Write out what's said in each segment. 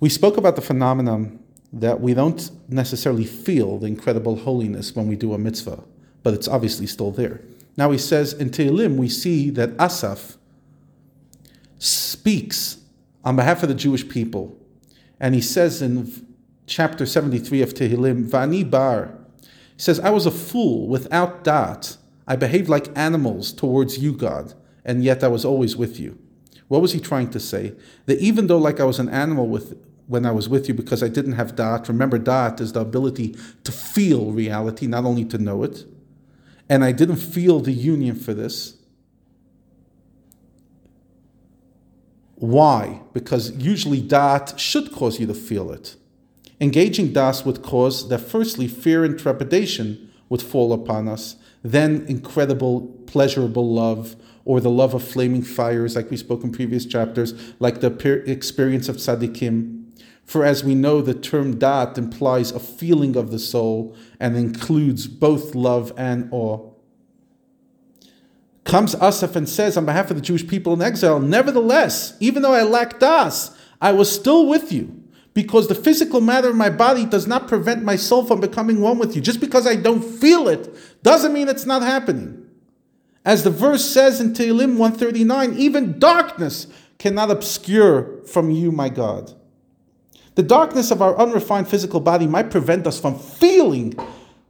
We spoke about the phenomenon that we don't necessarily feel the incredible holiness when we do a mitzvah, but it's obviously still there. Now he says in Tehillim, we see that Asaf speaks on behalf of the Jewish people, and he says in chapter 73 of Tehillim, Vani Bar, he says, I was a fool without dat. I behaved like animals towards you, God, and yet I was always with you. What was he trying to say? That even though, like I was an animal with when I was with you, because I didn't have dat, remember, dat is the ability to feel reality, not only to know it. And I didn't feel the union for this. Why? Because usually dat should cause you to feel it. Engaging das would cause that firstly fear and trepidation would fall upon us, then incredible, pleasurable love, or the love of flaming fires, like we spoke in previous chapters, like the experience of tzaddikim. For as we know, the term dat implies a feeling of the soul and includes both love and awe. Comes Asaf and says on behalf of the Jewish people in exile, Nevertheless, even though I lack das, I was still with you because the physical matter of my body does not prevent my soul from becoming one with you. Just because I don't feel it doesn't mean it's not happening. As the verse says in Tehillim 139, even darkness cannot obscure from you, my God. The darkness of our unrefined physical body might prevent us from feeling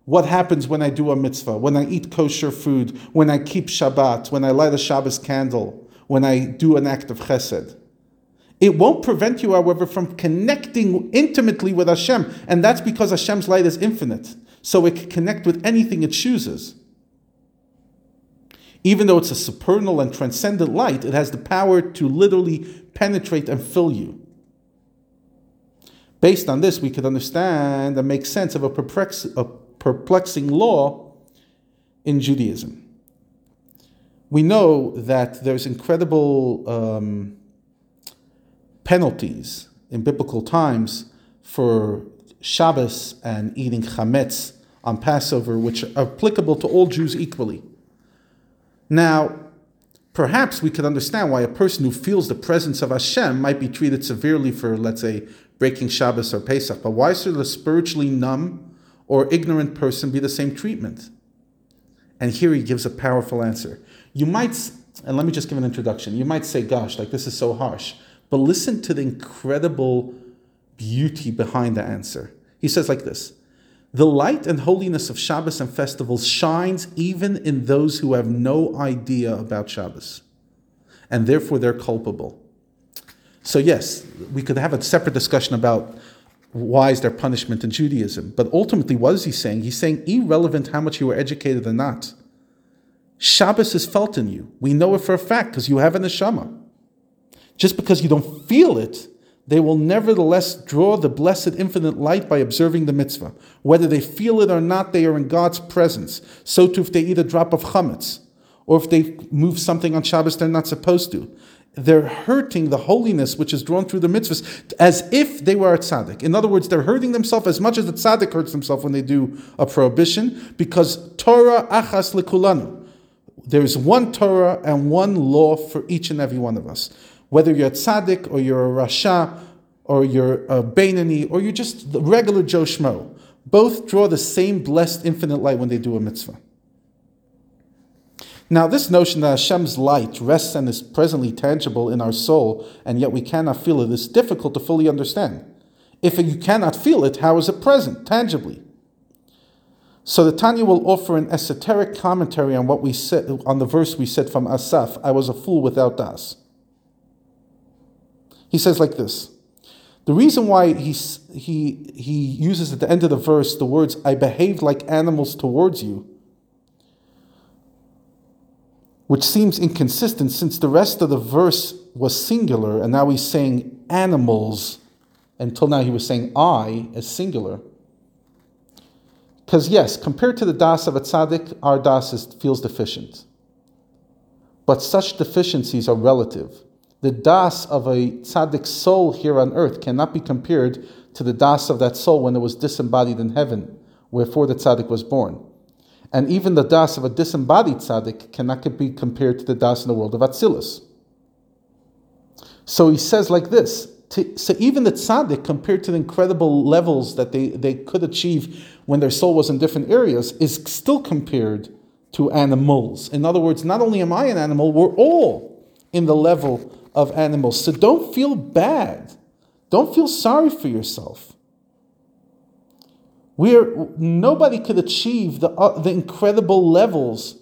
what happens when I do a mitzvah, when I eat kosher food, when I keep Shabbat, when I light a Shabbos candle, when I do an act of chesed. It won't prevent you, however, from connecting intimately with Hashem, and that's because Hashem's light is infinite, so it can connect with anything it chooses. Even though it's a supernal and transcendent light, it has the power to literally penetrate and fill you. Based on this, we could understand and make sense of a, perplex- a perplexing law in Judaism. We know that there's incredible. Um, penalties in biblical times for Shabbos and eating chametz on Passover, which are applicable to all Jews equally. Now, perhaps we could understand why a person who feels the presence of Hashem might be treated severely for, let's say, breaking Shabbos or Pesach. But why should a spiritually numb or ignorant person be the same treatment? And here he gives a powerful answer. You might, and let me just give an introduction. You might say, gosh, like this is so harsh. But listen to the incredible beauty behind the answer. He says like this The light and holiness of Shabbos and festivals shines even in those who have no idea about Shabbos, and therefore they're culpable. So, yes, we could have a separate discussion about why is there punishment in Judaism. But ultimately, what is he saying? He's saying, irrelevant how much you were educated or not, Shabbos is felt in you. We know it for a fact because you have an neshama. Just because you don't feel it, they will nevertheless draw the blessed infinite light by observing the mitzvah. Whether they feel it or not, they are in God's presence. So too if they eat a drop of chametz, or if they move something on Shabbos they're not supposed to. They're hurting the holiness which is drawn through the mitzvahs as if they were a tzaddik. In other words, they're hurting themselves as much as the tzaddik hurts himself when they do a prohibition because Torah achas lekulanu. There is one Torah and one law for each and every one of us whether you're a tzaddik or you're a rasha or you're a Beinoni or you're just the regular Joe Schmo, both draw the same blessed infinite light when they do a mitzvah. Now, this notion that Hashem's light rests and is presently tangible in our soul, and yet we cannot feel it, is difficult to fully understand. If you cannot feel it, how is it present, tangibly? So the Tanya will offer an esoteric commentary on what we said on the verse we said from Asaf, I was a fool without das. He says like this The reason why he, he, he uses at the end of the verse the words, I behaved like animals towards you, which seems inconsistent since the rest of the verse was singular and now he's saying animals. Until now he was saying I as singular. Because yes, compared to the das of a tzaddik, our das is, feels deficient. But such deficiencies are relative the das of a tzaddik soul here on earth cannot be compared to the das of that soul when it was disembodied in heaven, wherefore the tzaddik was born. And even the das of a disembodied tzaddik cannot be compared to the das in the world of Atzilus. So he says like this to, so even the tzaddik, compared to the incredible levels that they, they could achieve when their soul was in different areas, is still compared to animals. In other words, not only am I an animal, we're all in the level of animals. So don't feel bad. Don't feel sorry for yourself. We're, nobody could achieve the, uh, the incredible levels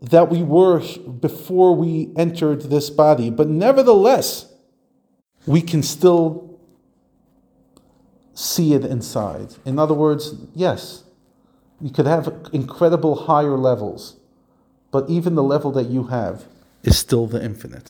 that we were before we entered this body. But nevertheless, we can still see it inside. In other words, yes, you could have incredible higher levels, but even the level that you have is still the infinite.